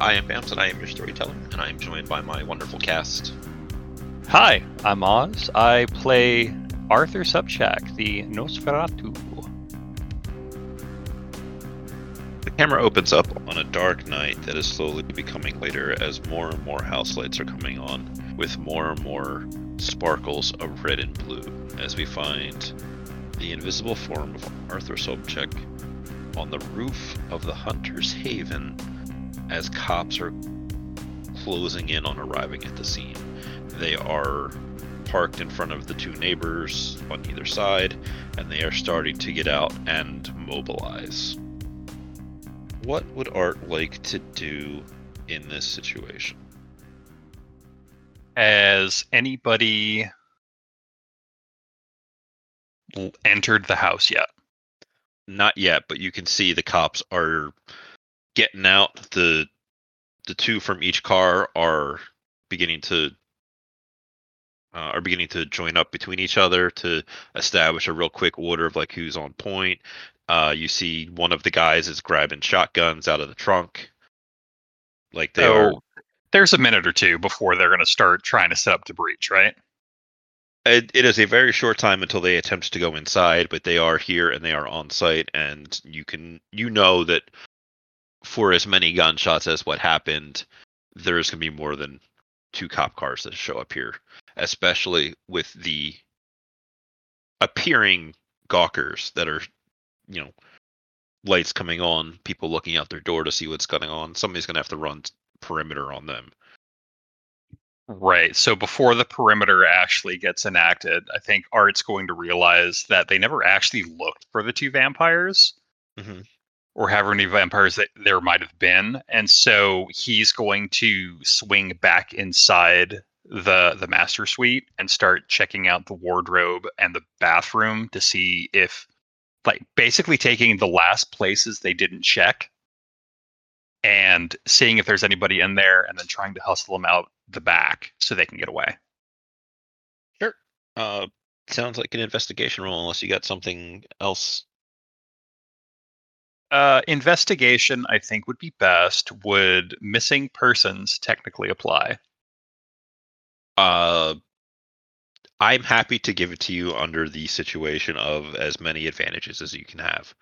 I am Bams, and I am your storyteller, and I am joined by my wonderful cast. Hi, I'm Oz. I play Arthur Sobchak, the Nosferatu. The camera opens up on a dark night that is slowly becoming later as more and more house lights are coming on, with more and more sparkles of red and blue, as we find the invisible form of Arthur Sobchak on the roof of the Hunter's Haven as cops are closing in on arriving at the scene. They are parked in front of the two neighbors on either side, and they are starting to get out and mobilize. What would Art like to do in this situation? Has anybody entered the house yet? Not yet, but you can see the cops are getting out. The the two from each car are beginning to uh, are beginning to join up between each other to establish a real quick order of like who's on point. Uh, you see one of the guys is grabbing shotguns out of the trunk. Like they are there's a minute or two before they're going to start trying to set up to breach, right? it, it is a very short time until they attempt to go inside, but they are here and they are on site, and you can you know that for as many gunshots as what happened, there's gonna be more than two cop cars that show up here, especially with the appearing gawkers that are, you know, lights coming on, people looking out their door to see what's going on. Somebody's gonna have to run perimeter on them. Right. So before the perimeter actually gets enacted, I think Art's going to realize that they never actually looked for the two vampires Mhm. Or however many vampires that there might have been. And so he's going to swing back inside the the master suite and start checking out the wardrobe and the bathroom to see if like basically taking the last places they didn't check and seeing if there's anybody in there and then trying to hustle them out the back so they can get away. Sure. Uh, sounds like an investigation roll, unless you got something else. Uh, investigation, I think, would be best. Would missing persons technically apply? Uh, I'm happy to give it to you under the situation of as many advantages as you can have.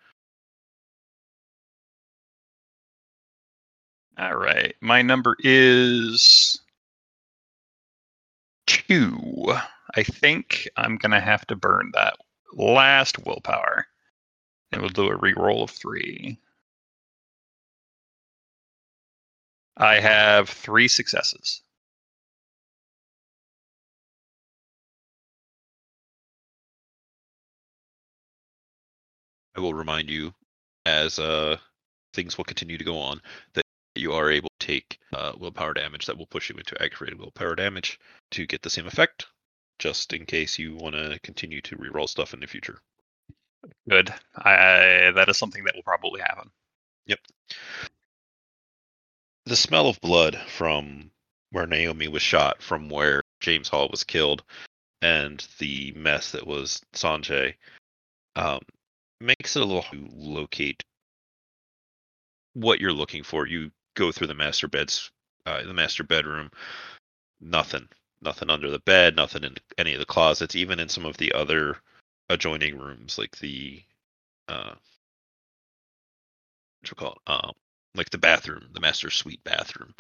All right. My number is two. I think I'm going to have to burn that last willpower. And we'll do a reroll of three. I have three successes. I will remind you, as uh, things will continue to go on, that you are able to take uh, willpower damage that will push you into aggravated willpower damage to get the same effect, just in case you want to continue to reroll stuff in the future. Good. I, that is something that will probably happen. Yep. The smell of blood from where Naomi was shot, from where James Hall was killed, and the mess that was Sanjay, um, makes it a little hard to locate what you're looking for. You go through the master beds, uh, the master bedroom, nothing, nothing under the bed, nothing in any of the closets, even in some of the other adjoining rooms, like the uh, what you call it, um, like the bathroom, the master suite bathroom.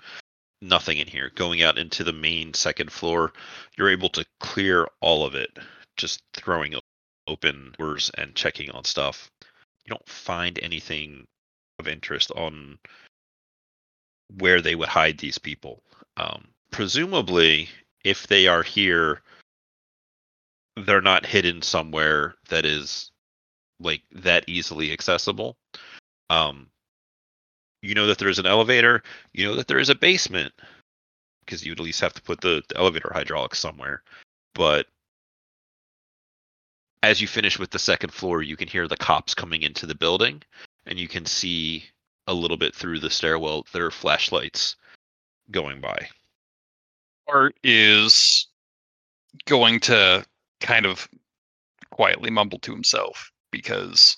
Nothing in here. Going out into the main second floor, you're able to clear all of it, just throwing open doors and checking on stuff. You don't find anything of interest on where they would hide these people. Um, presumably, if they are here, they're not hidden somewhere that is like that easily accessible. Um, you know that there's an elevator. You know that there is a basement because you'd at least have to put the, the elevator hydraulics somewhere. But as you finish with the second floor, you can hear the cops coming into the building, and you can see a little bit through the stairwell. There are flashlights going by. Art is going to kind of quietly mumbled to himself because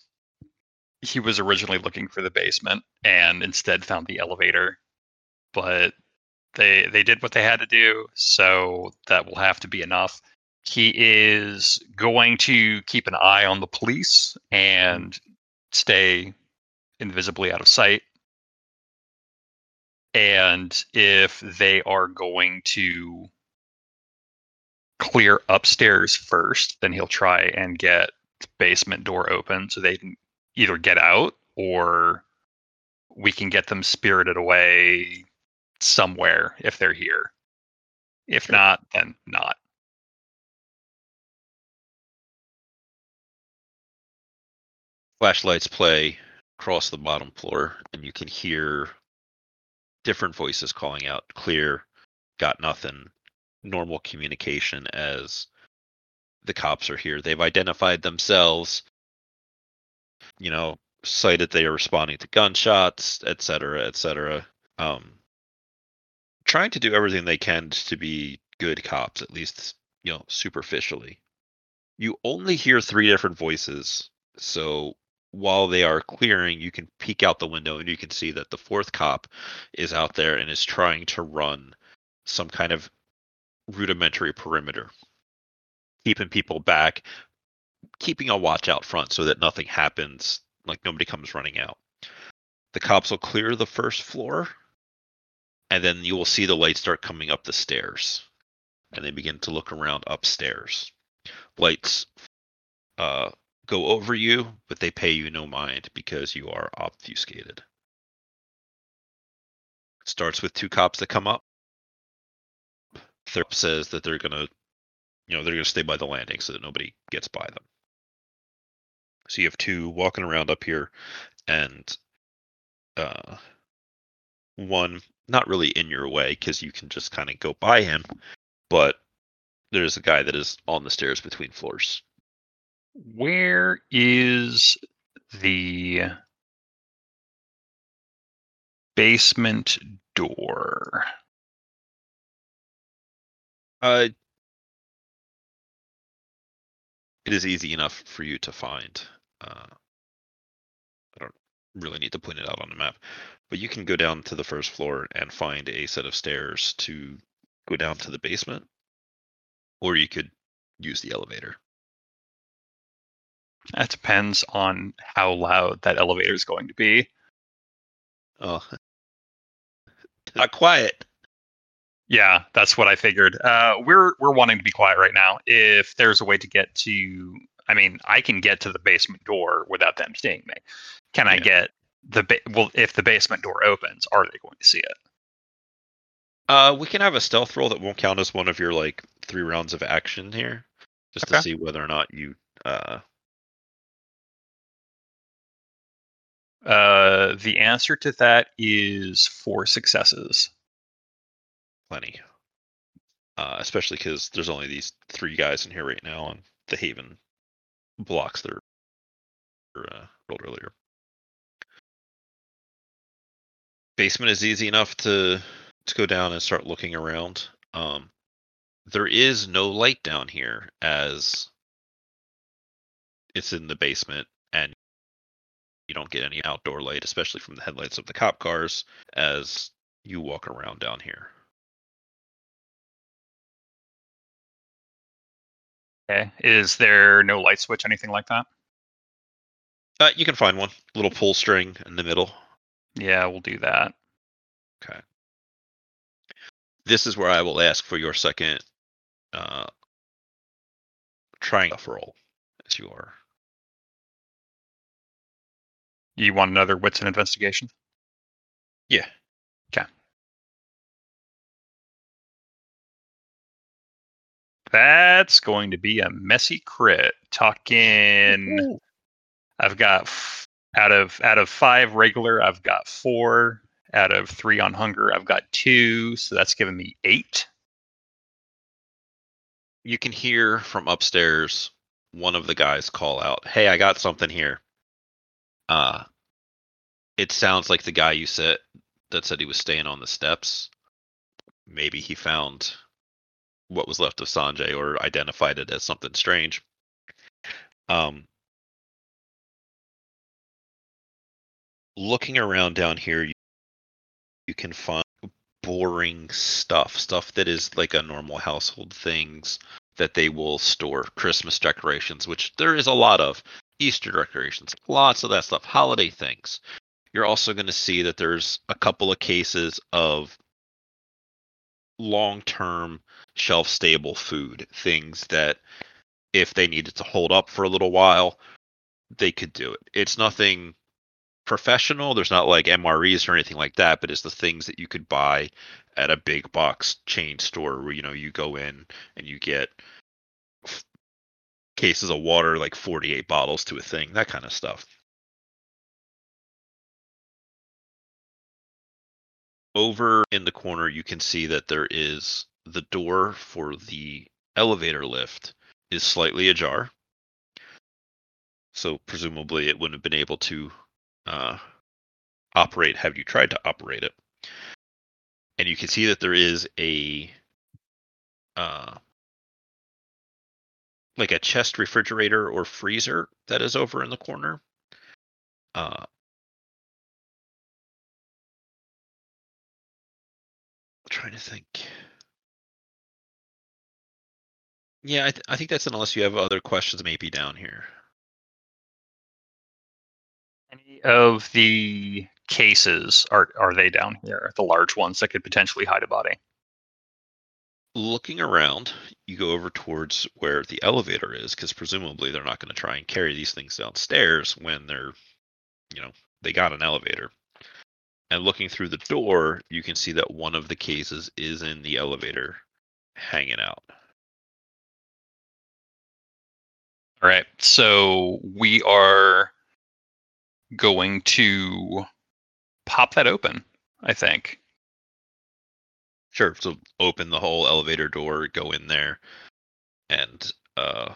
he was originally looking for the basement and instead found the elevator but they they did what they had to do, so that will have to be enough. He is going to keep an eye on the police and stay invisibly out of sight. And if they are going to clear upstairs first, then he'll try and get the basement door open so they can either get out or we can get them spirited away somewhere if they're here. If Sure. not, then not. Flashlights play across the bottom floor, and you can hear different voices calling out clear, got nothing, normal communication as the cops are here. They've identified themselves, you know, cited they are responding to gunshots, et cetera, et cetera. Um, trying to do everything they can to be good cops, at least, you know, superficially. You only hear three different voices, so while they are clearing, you can peek out the window and you can see that the fourth cop is out there and is trying to run some kind of rudimentary perimeter, keeping people back, keeping a watch out front so that nothing happens, like nobody comes running out. The cops will clear the first floor, and then you will see the lights start coming up the stairs, and they begin to look around upstairs. Lights uh, go over you, but they pay you no mind because you are obfuscated. Starts with two cops that come up. Third says that they're gonna, you know, they're gonna stay by the landing so that nobody gets by them. So you have two walking around up here, and uh, one not really in your way because you can just kind of go by him, but there's a guy that is on the stairs between floors. Where is the basement door? Uh, it is easy enough for you to find. Uh, I don't really need to point it out on the map, but you can go down to the first floor and find a set of stairs to go down to the basement, or you could use the elevator. That depends on how loud that elevator is going to be. Oh, not quiet. Yeah, that's what I figured. Uh, we're we're wanting to be quiet right now. If there's a way to get to, I mean, I can get to the basement door without them seeing me. Can I get the ba- well? If the basement door opens, are they going to see it? Uh, we can have a stealth roll that won't count as one of your like three rounds of action here, just to see whether or not you uh Uh, the answer to that is four successes. Plenty. Uh, especially because there's only these three guys in here right now on the Haven blocks that are uh, rolled earlier. Basement is easy enough to to go down and start looking around. Um, there is no light down here as it's in the basement and you don't get any outdoor light, especially from the headlights of the cop cars as you walk around down here. Okay. Is there no light switch, anything like that? Uh, you can find one little pull string in the middle. Yeah, we'll do that. Okay. This is where I will ask for your second uh, trying to roll, as you are. You want another wits and investigation? Yeah. That's going to be a messy crit. Talking. I've got f- out of out of five regular, I've got four. Out of three on hunger, I've got two. So that's giving me eight. You can hear from upstairs one of the guys call out, "Hey, I got something here." Uh, it sounds like the guy you said that said he was staying on the steps. Maybe he found what was left of Sanjay or identified it as something strange. Um, looking around down here, you, you can find boring stuff, stuff that is like a normal household things that they will store. Christmas decorations, which there is a lot of, Easter decorations, lots of that stuff, holiday things. You're also going to see that there's a couple of cases of long term shelf stable food, things that if they needed to hold up for a little while, they could do it. It's nothing professional. There's not like MREs or anything like that, but it's the things that you could buy at a big box chain store where you know you go in and you get cases of water like 48 bottles to a thing, that kind of stuff. Over in the corner you can see that there is the door for the elevator lift is slightly ajar. So presumably it wouldn't have been able to uh, operate have you tried to operate it. And you can see that there is a uh, like a chest refrigerator or freezer that is over in the corner. Uh, trying to think. Yeah, I, th- I think that's it, unless you have other questions maybe down here. Any of the cases are are they down here? The large ones that could potentially hide a body. Looking around, you go over towards where the elevator is, because presumably they're not going to try and carry these things downstairs when they're, you know, they got an elevator. And looking through the door, you can see that one of the cases is in the elevator hanging out. All right. So we are going to pop that open, I think. Sure. So open the whole elevator door, go in there, and uh,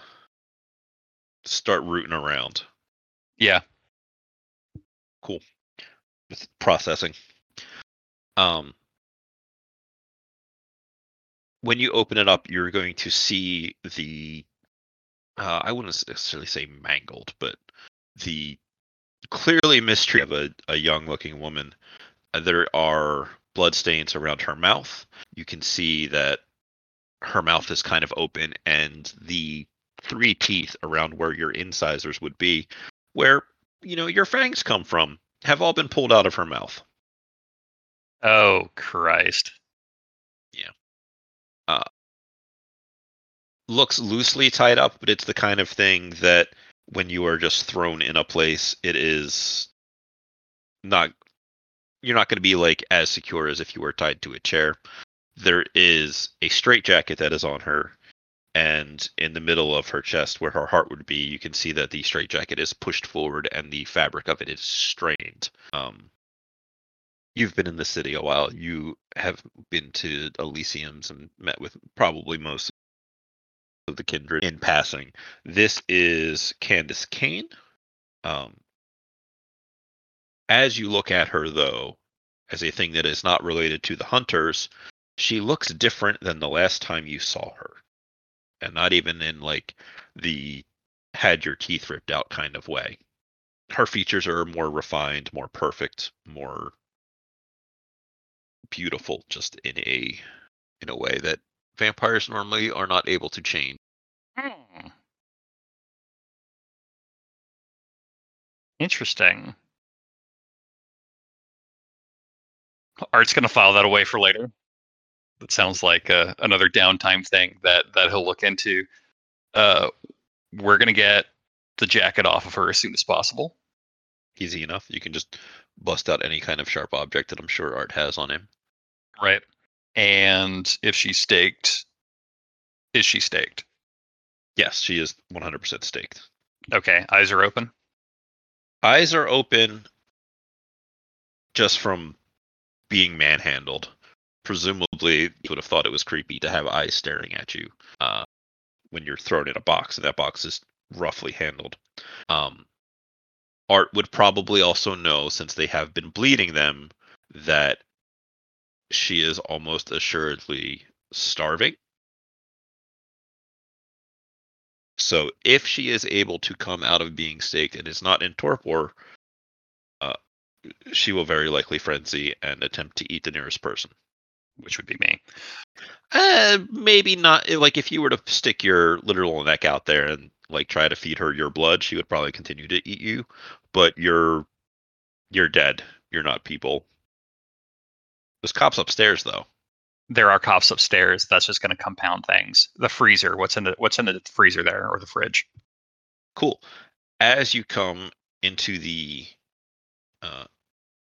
start rooting around. Yeah. Cool. Processing. Um, when you open it up, you're going to see the. Uh, I wouldn't necessarily say mangled, but the clearly mistreated of a, a young looking woman. Uh, there are blood stains around her mouth. You can see that her mouth is kind of open, and the three teeth around where your incisors would be, where you know your fangs come from, have all been pulled out of her mouth. Oh Christ. Yeah. Uh, looks loosely tied up, but it's the kind of thing that when you are just thrown in a place, it is not. You're not going to be like as secure as if you were tied to a chair. There is a straitjacket that is on her, and in the middle of her chest, where her heart would be, you can see that the straitjacket is pushed forward and the fabric of it is strained. Um, you've been in the city a while. You have been to Elysiums and met with probably most of the kindred in passing. This is Candace Kane. Um, as you look at her, though, as a thing that is not related to the hunters, she looks different than the last time you saw her. And not even in like the had your teeth ripped out kind of way. Her features are more refined, more perfect, more beautiful just in a in a way that vampires normally are not able to change. Hmm. Interesting. Art's gonna file that away for later. That sounds like uh, another downtime thing that that he'll look into. Uh, we're gonna get the jacket off of her as soon as possible. Easy enough. You can just bust out any kind of sharp object that I'm sure Art has on him. Right. And if she's staked, is she staked? Yes, she is 100% staked. Okay, eyes are open. Eyes are open just from being manhandled. Presumably, you would have thought it was creepy to have eyes staring at you uh, when you're thrown in a box, and that box is roughly handled. Um, Art would probably also know, since they have been bleeding them, that she is almost assuredly starving. So if she is able to come out of being staked and is not in torpor, uh, she will very likely frenzy and attempt to eat the nearest person. Which would be me. Uh, maybe not. Like if you were to stick your literal neck out there and like try to feed her your blood, she would probably continue to eat you. But you're you're dead. You're not people. There's cops upstairs though. There are cops upstairs. That's just going to compound things. The freezer. What's in the What's in the freezer there or the fridge? Cool. As you come into the uh,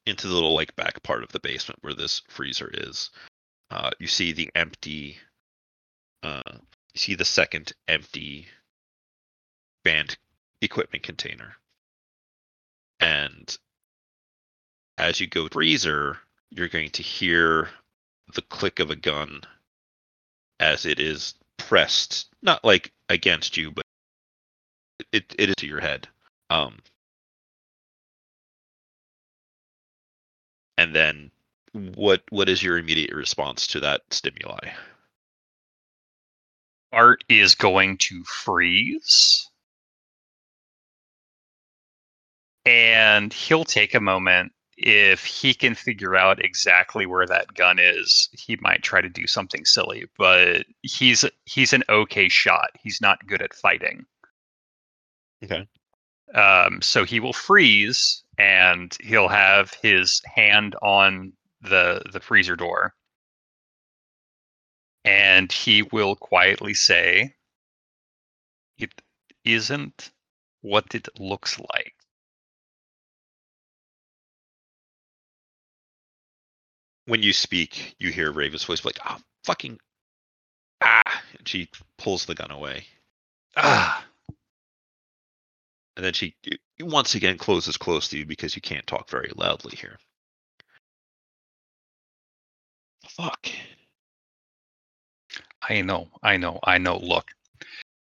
into the little like back part of the basement where this freezer is, uh, you see the empty. Uh, you see the second empty band equipment container, and as you go freezer, you're going to hear the click of a gun as it is pressed, not like against you, but it it is to your head. Um, and then what what is your immediate response to that stimuli? Art is going to freeze. And he'll take a moment. If he can figure out exactly where that gun is, he might try to do something silly, but he's he's an okay shot. He's not good at fighting. Okay. Um, so he will freeze and he'll have his hand on the the freezer door and he will quietly say it isn't what it looks like When you speak, you hear Raven's voice like, "Ah, fucking ah!" And she pulls the gun away, ah and then she once again closes close to you because you can't talk very loudly here. Fuck. I know, I know, I know. Look,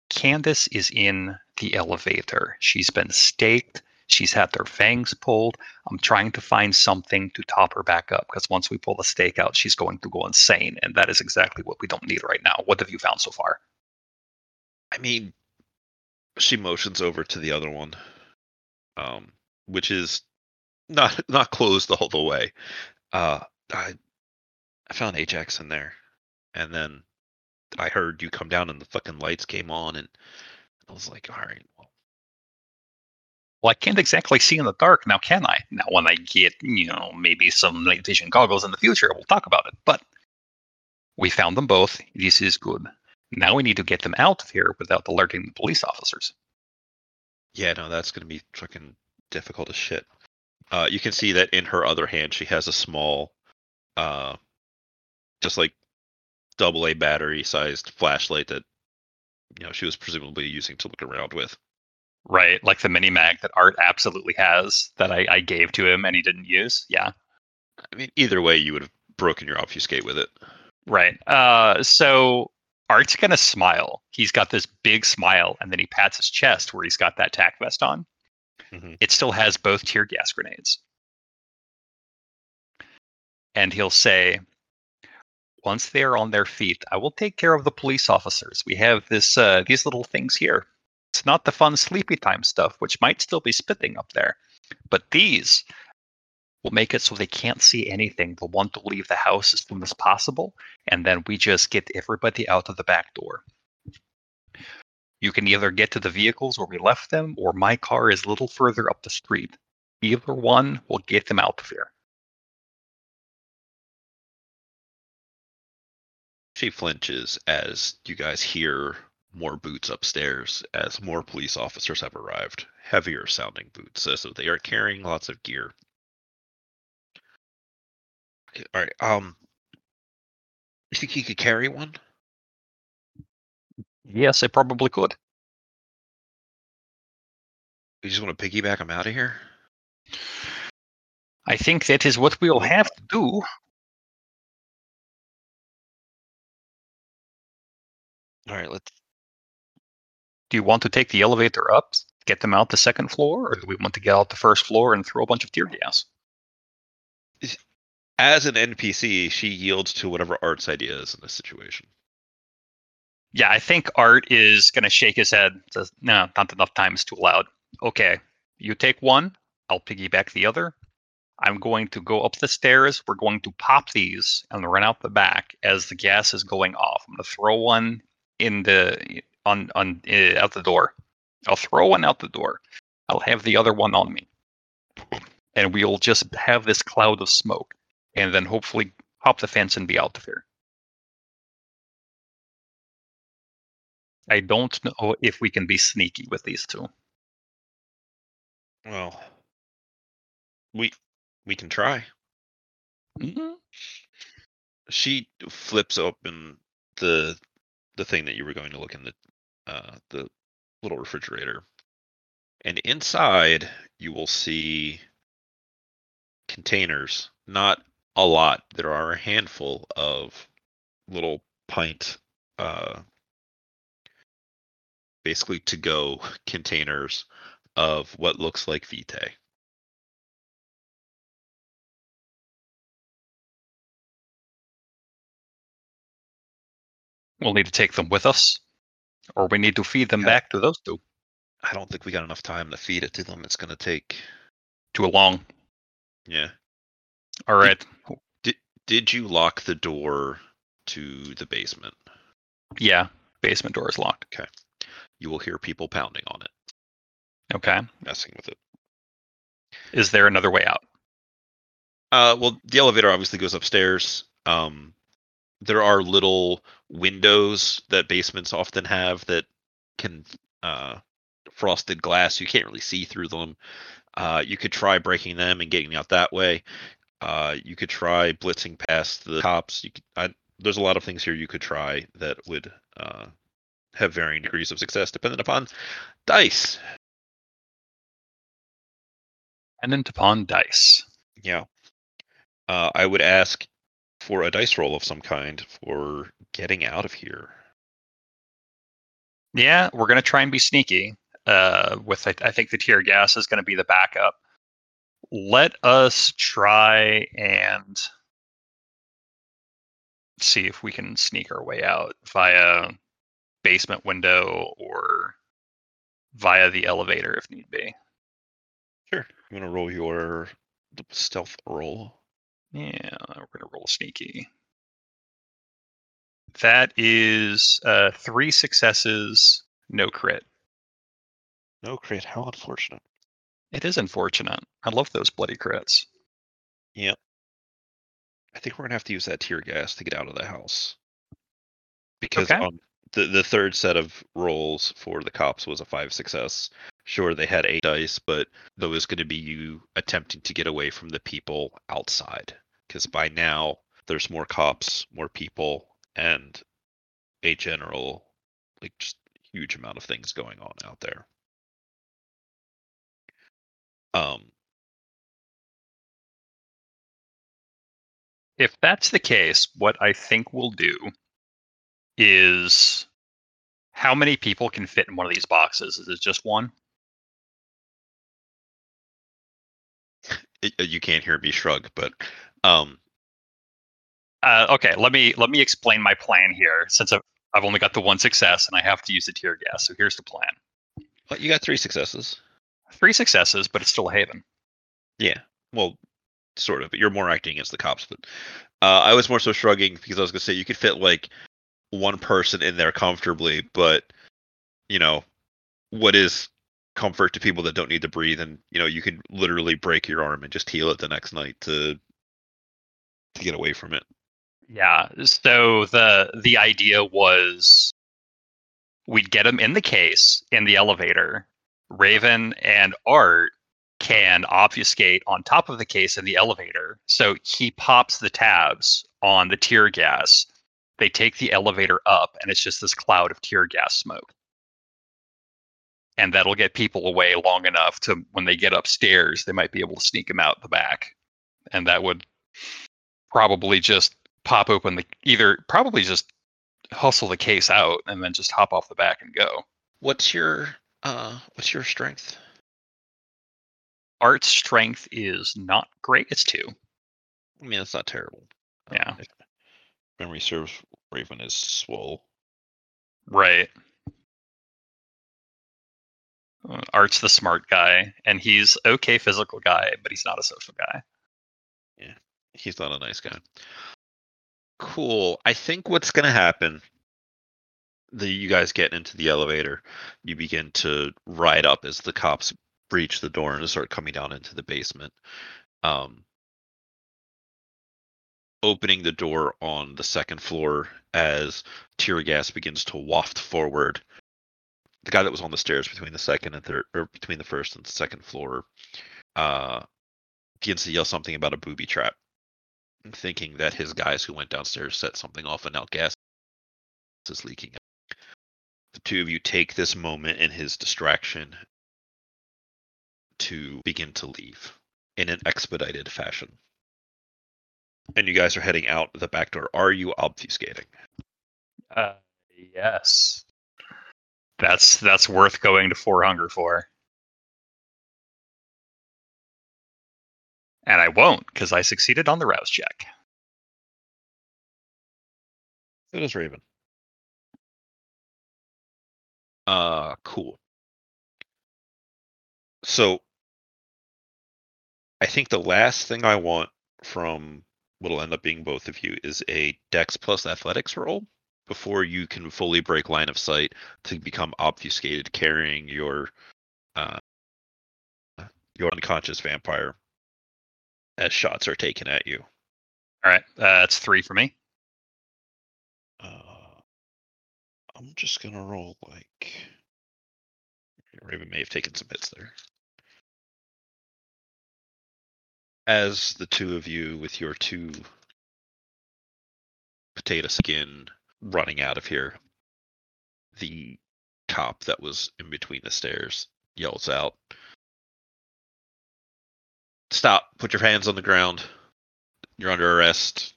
Candace is in the elevator. She's been staked. She's had her fangs pulled. I'm trying to find something to top her back up because once we pull the stake out, she's going to go insane. And that is exactly what we don't need right now. What have you found so far? I mean, she motions over to the other one, um, which is not not closed all the way. Uh, I I found Ajax in there, and then I heard you come down, and the fucking lights came on, and I was like, all right, well, Well, I can't exactly see in the dark now, can I? Now, when I get, you know, maybe some night vision goggles in the future, we'll talk about it. But we found them both. This is good. Now we need to get them out of here without alerting the police officers. yeah, no, that's gonna be fucking difficult as shit. Uh, you can see that in her other hand, she has a small, uh, just like double A battery sized flashlight that you know she was presumably using to look around with. Right, like the mini mag that Art absolutely has that I, I gave to him and he didn't use. Yeah, I mean, either way, you would have broken your obfuscate with it. right. Uh, so Art's gonna smile. He's got this big smile, and then he pats his chest where he's got that tack vest on. Mhm. It still has both tear gas grenades, and he'll say, "Once they are on their feet, I will take care of the police officers. We have this uh, these little things here. It's not the fun sleepy time stuff, which might still be spitting up there, but these." will make it so they can't see anything. They'll want to leave the house as soon as possible, and then we just get everybody out of the back door. You can either get to the vehicles where we left them, or my car is a little further up the street. Either one will get them out of here. She flinches as you guys hear more boots upstairs as more police officers have arrived. Heavier sounding boots, as though they are carrying lots of gear. All right. Um, you think he could carry one? Yes, I probably could. You just want to piggyback him out of here? I think that is what we'll have to do. All right. Let's. Do you want to take the elevator up, get them out the second floor, or do we want to get out the first floor and throw a bunch of tear gas? As an NPC, she yields to whatever Art's idea is in this situation. Yeah, I think Art is going to shake his head. Says, "No, not enough time. It's too loud." Okay, you take one. I'll piggyback the other. I'm going to go up the stairs. We're going to pop these and run out the back as the gas is going off. I'm going to throw one in the on on uh, out the door. I'll throw one out the door. I'll have the other one on me, and we'll just have this cloud of smoke, and then hopefully hop the fence and be out of here. I don't know if we can be sneaky with these two. Well, we we can try. Mhm. She flips open the the thing that you were going to look in the uh, the little refrigerator, and inside you will see containers. Not a lot. There are a handful of little pint, uh, basically to go containers of what looks like vitae. We'll need to take them with us, or we need to feed them Yeah. back to those two. I don't think we got enough time to feed it to them. It's going to take. too long. Yeah. All right. Did Did you lock the door to the basement? Yeah. Basement door is locked. Okay. You will hear people pounding on it, Okay. messing with it. Is there another way out? Uh, well, the elevator obviously goes upstairs. Um, there are little windows that basements often have that can uh, frosted glass. You can't really see through them. Uh, you could try breaking them and getting out that way. Uh, you could try blitzing past the cops. You could. I, there's a lot of things here you could try that would uh, have varying degrees of success depending upon dice. Dependent upon dice. Yeah. Uh, I would ask for a dice roll of some kind for getting out of here. Yeah, we're gonna try and be sneaky. Uh, with I, I think the tear gas is gonna be the backup. Let us try and see if we can sneak our way out via basement window or via the elevator if need be. Sure. I'm gonna roll your stealth roll. Yeah, we're gonna roll sneaky. That is uh, three successes, no crit. No crit. How unfortunate. It is unfortunate. I love those bloody crits. Yep. I think we're gonna have to use that tear gas to get out of the house. Because Okay. on the the third set of rolls for the cops was a five success. Sure, they had eight dice, but that was going to be you attempting to get away from the people outside. Because by now there's more cops, more people, and a general, like just huge amount of things going on out there. Um, If that's the case, what I think we'll do is how many people can fit in one of these boxes? Is it just one? uh, you can't hear me shrug, but um, Uh, okay, let me let me explain my plan here. Since I've, I've only got the one success and I have to use the tear gas, so here's the plan: but you got three successes. three successes, but it's still a haven. Yeah. Well, sort of. But you're more acting against the cops. But uh, I was more so shrugging because I was gonna say you could fit like one person in there comfortably, but you know, what is comfort to people that don't need to breathe, and you know, you can literally break your arm and just heal it the next night to to get away from it. Yeah. So the the idea was we'd get him in the case in the elevator. Raven and Art can obfuscate on top of the case in the elevator. So he pops the tabs on the tear gas. They take the elevator up, and it's just this cloud of tear gas smoke. And that'll get people away long enough to when they get upstairs, they might be able to sneak them out the back. And that would probably just pop open the either probably just hustle the case out and then just hop off the back and go. What's your uh what's your strength? Art's strength is not great. It's two. I mean, it's not terrible. Yeah. if memory serves, Raven is swole. Right. Art's the smart guy, and he's okay physical guy, but he's not a social guy. He's not a nice guy. Cool. I think what's gonna happen. The you guys get into the elevator. You begin to ride up as the cops breach the door and start coming down into the basement. Um, opening the door on the second floor as tear gas begins to waft forward. The guy that was on the stairs between the second and third, or between the first and second floor, uh, begins to yell something about a booby trap, thinking that his guys who went downstairs set something off and now gas is leaking. The two of you take this moment in his distraction to begin to leave in an expedited fashion. And you guys are heading out the back door. Are you obfuscating? Uh, yes. That's that's worth going to four hunger for. And I won't because I succeeded on the rouse check. It is Raven. Uh, cool. So, I think the last thing I want from what'll end up being both of you is a Dex plus Athletics roll before you can fully break line of sight to become obfuscated, carrying your uh, your unconscious vampire as shots are taken at you. All right, uh, that's three for me. Uh, I'm just gonna roll like Raven may have taken some hits there. As the two of you with your two potato skin running out of here, the cop that was in between the stairs yells out, Stop, put your hands on the ground. You're under arrest.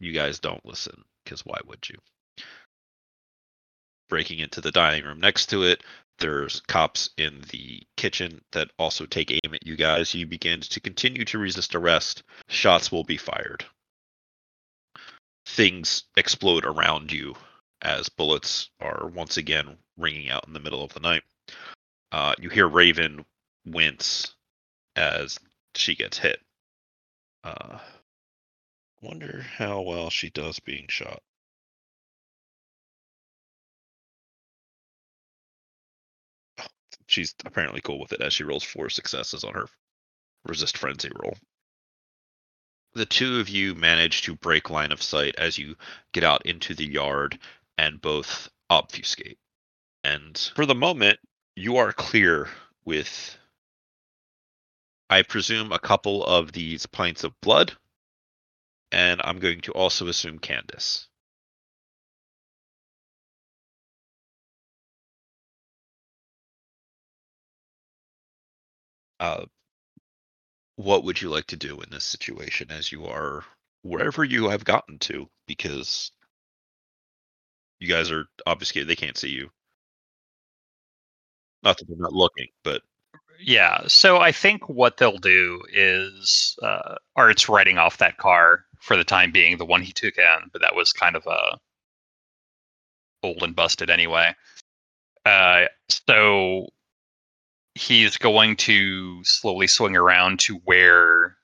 You guys don't listen, because why would you? Breaking into the dining room next to it, there's cops in the kitchen that also take aim at you guys. You begin to continue to resist arrest. Shots will be fired. Things explode around you as bullets are once again ringing out in the middle of the night. Uh, you hear Raven wince as she gets hit. Uh, wonder how well she does being shot. She's apparently cool with it as she rolls four successes on her resist frenzy roll. The two of you manage to break line of sight as you get out into the yard and both obfuscate. And for the moment, you are clear with, I presume, a couple of these pints of blood. And I'm going to also assume Candace. Uh, what would you like to do in this situation as you are wherever you have gotten to? Because you guys are obfuscated; they can't see you. Not that they're not looking, but Yeah, so I think what they'll do is uh, Art's writing off that car for the time being, the one he took in, but that was kind of uh, old and busted anyway. Uh, so he's going to slowly swing around to where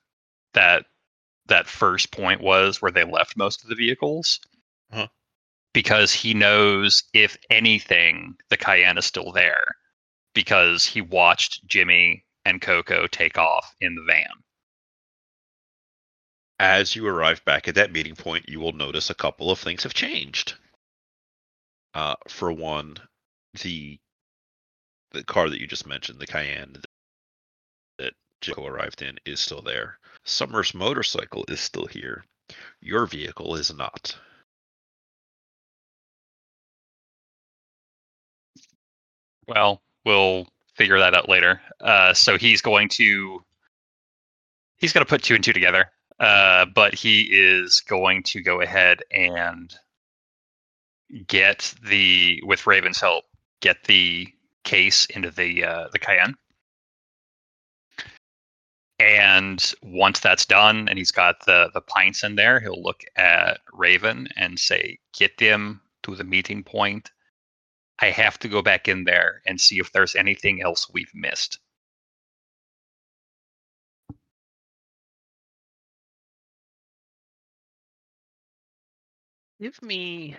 that that first point was, where they left most of the vehicles, Uh-huh. because he knows if anything, the Cayenne is still there because he watched Jimmy and Coco take off in the van. as you arrive back at that meeting point, you will notice a couple of things have changed. Uh, for one, the the car that you just mentioned, the Cayenne that Jimbo arrived in, is still there. Summer's motorcycle is still here. Your vehicle is not. Well, we'll figure that out later. Uh, so he's going to he's going to put two and two together, uh, but he is going to go ahead and get the with Raven's help get the case into the uh, the Cayenne. And once that's done, and he's got the the pints in there, he'll look at Raven and say, "Get them to the meeting point. I have to go back in there and see if there's anything else we've missed. Give me.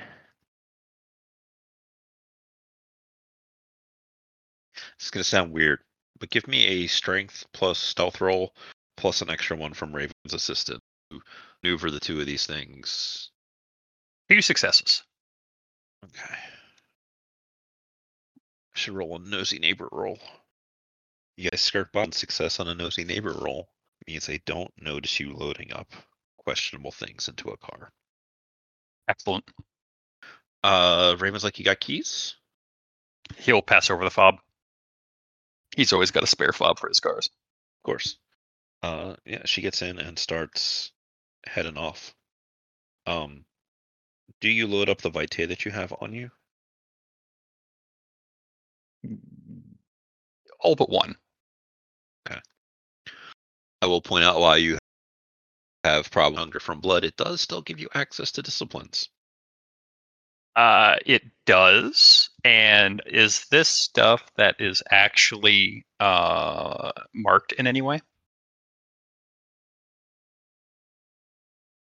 It's going to sound weird, but give me a strength plus stealth roll plus an extra one from Raven's assistant to maneuver the two of these things. Two successes. Okay. I should roll a nosy neighbor roll. You guys skirt by success on a nosy neighbor roll. Means they don't notice you loading up questionable things into a car. Excellent. Uh Raven's like, you got keys? He'll pass over the fob. He's always got a spare fob for his cars. Of course. Uh yeah, she gets in and starts heading off. Um do you load up the vitae that you have on you? All but one. Okay. I will point out why you have problem hunger from blood. It does still give you access to disciplines. Uh, it does. And is this stuff that is actually uh, marked in any way?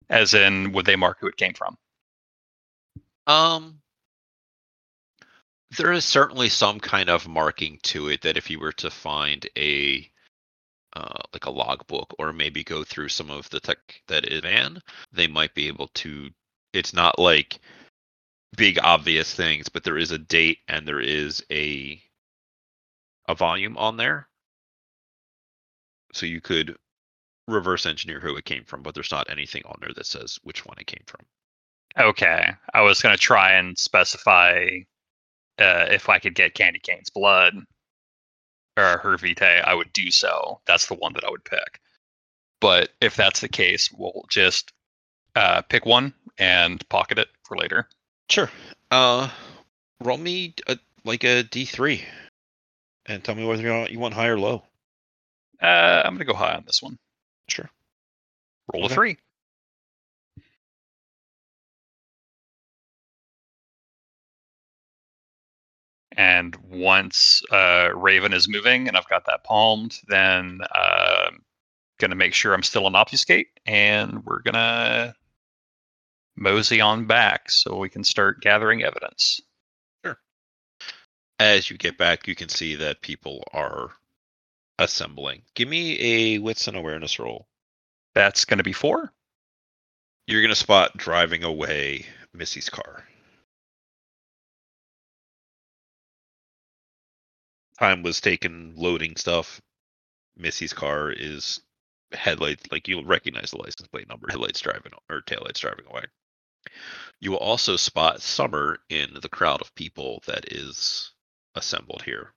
As in, would they mark who it came from? Um, there is certainly some kind of marking to it that if you were to find a uh, like a logbook or maybe go through some of the tech that is van, they might be able to. It's not like big obvious things, but there is a date and there is a a volume on there, so you could reverse engineer who it came from, but there's not anything on there that says which one it came from. Okay. I was going to try and specify uh, if I could get Candy Cane's blood or her vitae, I would do so. That's the one that I would pick. But if that's the case, we'll just uh, pick one and pocket it for later. Sure. Uh, roll me a, like a D three, and tell me whether you want, you want high or low. Uh, I'm going to go high on this one. Sure. Roll Okay. a three. And once uh, Raven is moving and I've got that palmed, then uh, going to make sure I'm still on obfuscate and we're going to mosey on back so we can start gathering evidence. Sure. As you get back, you can see that people are assembling. Give me a wits and awareness roll. That's going to be four. You're gonna spot driving away Missy's car. Time was taken loading stuff. Missy's car is headlights like you'll recognize the license plate number. Headlights driving or taillights driving away. You will also spot Summer in the crowd of people that is assembled here.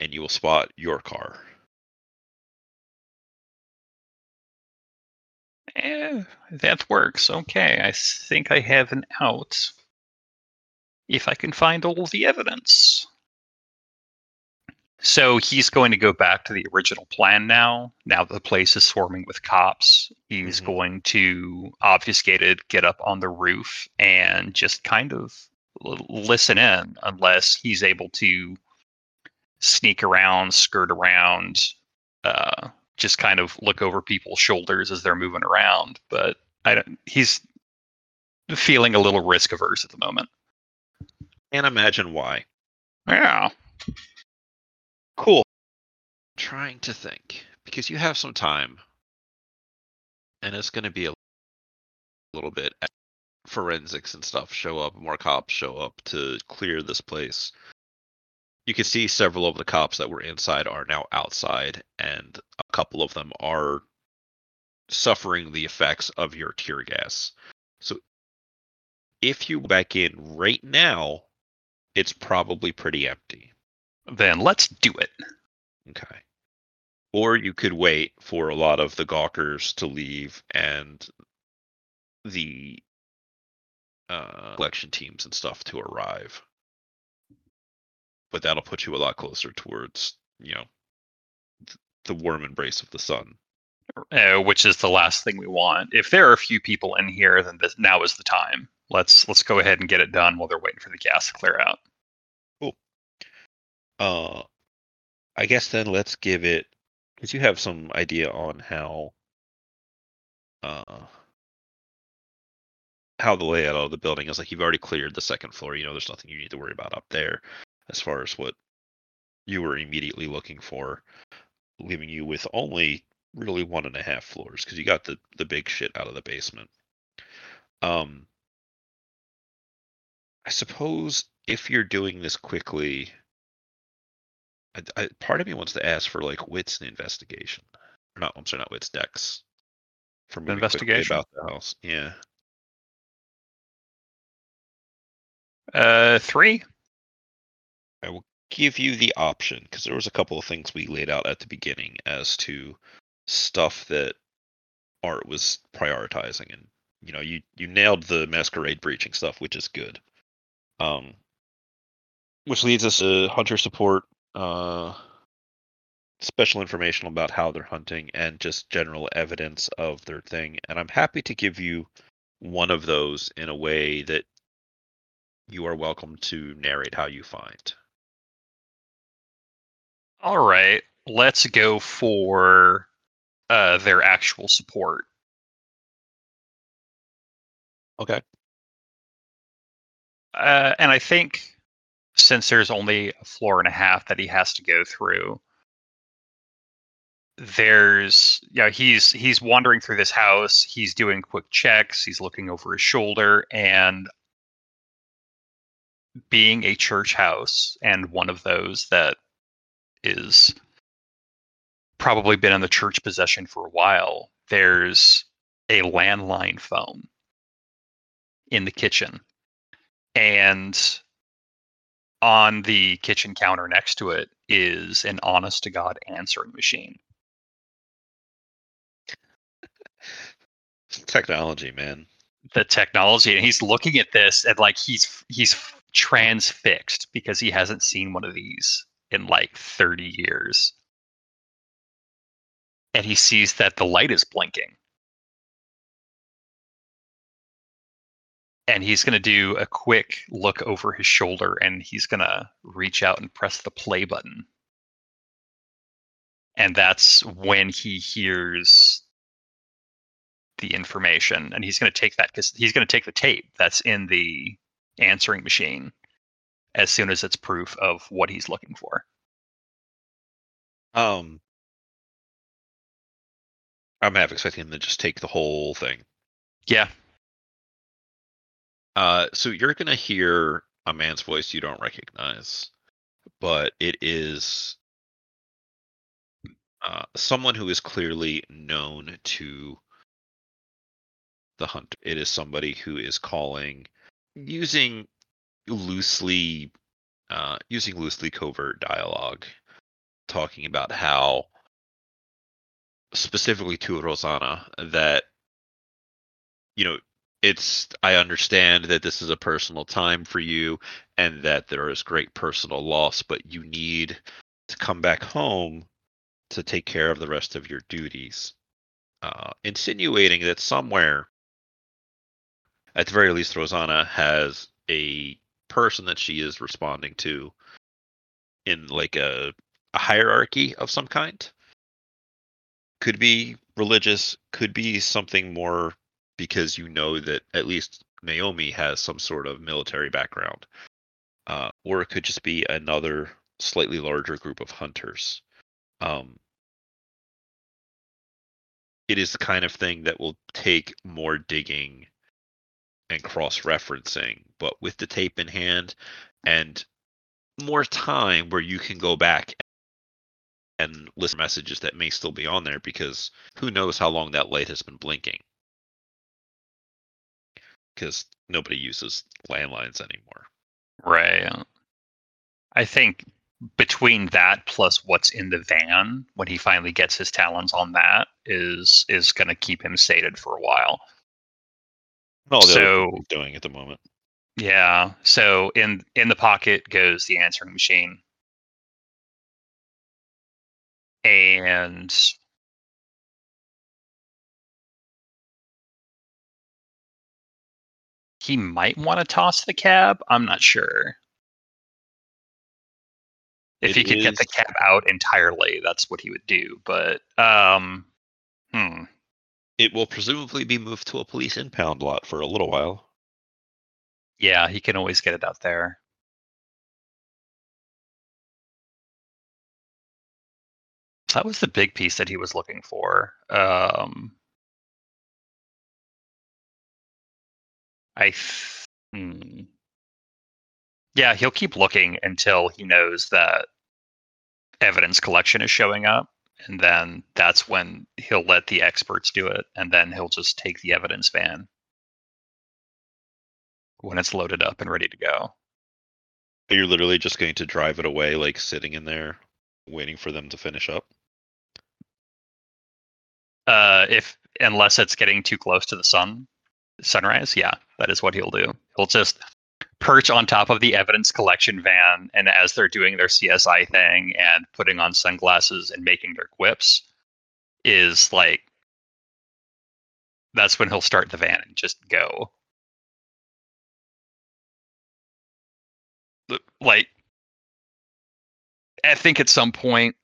And you will spot your car. Eh, that works. Okay, I think I have an out. If I can find all the evidence. So he's going to go back to the original plan now. Now that the place is swarming with cops, he's Mhm. going to obfuscate it, get up on the roof, and just kind of l- listen in unless he's able to sneak around, skirt around, uh, just kind of look over people's shoulders as they're moving around. But I don't. He's feeling a little risk averse at the moment. Can't imagine why. Yeah. Cool. Trying to think because you have some time, and it's going to be a little bit. Forensics and stuff show up, more cops show up to clear this place. You can see several of the cops that were inside are now outside, and a couple of them are suffering the effects of your tear gas. So, if you back in right now, it's probably pretty empty. Then let's do it. Okay. Or you could wait for a lot of the gawkers to leave and the uh, collection teams and stuff to arrive. But that'll put you a lot closer towards, you know, th- the warm embrace of the sun. uh, which is the last thing we want. If there are a few people in here, then this, now is the time. Let's let's go ahead and get it done while they're waiting for the gas to clear out. Uh, I guess then let's give it because you have some idea on how uh how the layout of the building is. Like you've already cleared the second floor. You know, there's nothing you need to worry about up there as far as what you were immediately looking for, leaving you with only really one and a half floors because you got the the big shit out of the basement. Um, I suppose if you're doing this quickly, I, I, part of me wants to ask for like wits and investigation. Or not, I'm sorry, not wits, dex. For moving Investigation? about the house. Yeah. Uh, three. I will give you the option because there was a couple of things we laid out at the beginning as to stuff that art was prioritizing and you know you you nailed the masquerade breaching stuff which is good um which leads us to hunter support uh special information about how they're hunting and just general evidence of their thing and i'm happy to give you one of those in a way that you are welcome to narrate how you find All right, let's go for uh their actual support. okay Uh, and I think since there's only a floor and a half that he has to go through, there's you know he's he's wandering through this house. He's doing quick checks. He's looking over his shoulder, and being a church house and one of those that is probably been in the church possession for a while, there's a landline phone in the kitchen. And on the kitchen counter next to it is an honest to God answering machine. technology man The technology, and he's looking at this and like he's he's transfixed because he hasn't seen one of these in like 30 years. And he sees that the light is blinking. And he's going to do a quick look over his shoulder and he's going to reach out and press the play button. And that's when he hears the information. And he's going to take that because he's going to take the tape that's in the answering machine as soon as it's proof of what he's looking for. Um, I'm half expecting him to just take the whole thing. Yeah. Uh, so you're gonna hear a man's voice you don't recognize, but it is uh, someone who is clearly known to the hunt. It is somebody who is calling using loosely uh, using loosely covert dialogue, talking about how specifically to Rosanna that you know it's I understand that this is a personal time for you and that there is great personal loss, but you need to come back home to take care of the rest of your duties. Uh, insinuating that somewhere, at the very least, Rosanna has a person that she is responding to in like a, a hierarchy of some kind. Could be religious, could be something more because you know that at least Naomi has some sort of military background. Uh, or it could just be another slightly larger group of hunters. Um, it is the kind of thing that will take more digging and cross referencing, but with the tape in hand and more time where you can go back and listen messages that may still be on there because who knows how long that light has been blinking because nobody uses landlines anymore. Right. I think between that plus what's in the van when he finally gets his talons on that is is going to keep him sated for a while. All So- doing at the moment. Yeah. So in in the pocket goes the answering machine. And he might want to toss the cab. I'm not sure. If It he could get the cab out entirely, that's what he would do. But um hmm. It will presumably be moved to a police impound lot for a little while. Yeah, he can always get it out there. So that was the big piece that he was looking for. Um, I, th- hmm. yeah, he'll keep looking until he knows that evidence collection is showing up, and then that's when he'll let the experts do it, and then he'll just take the evidence van when it's loaded up and ready to go. You're literally just going to drive it away, like sitting in there, waiting for them to finish up. Uh, if unless it's getting too close to the sun, sunrise, yeah, that is what he'll do. He'll just perch on top of the evidence collection van, and as they're doing their CSI thing and putting on sunglasses and making their quips, is like that's when he'll start the van and just go. Like, I think at some point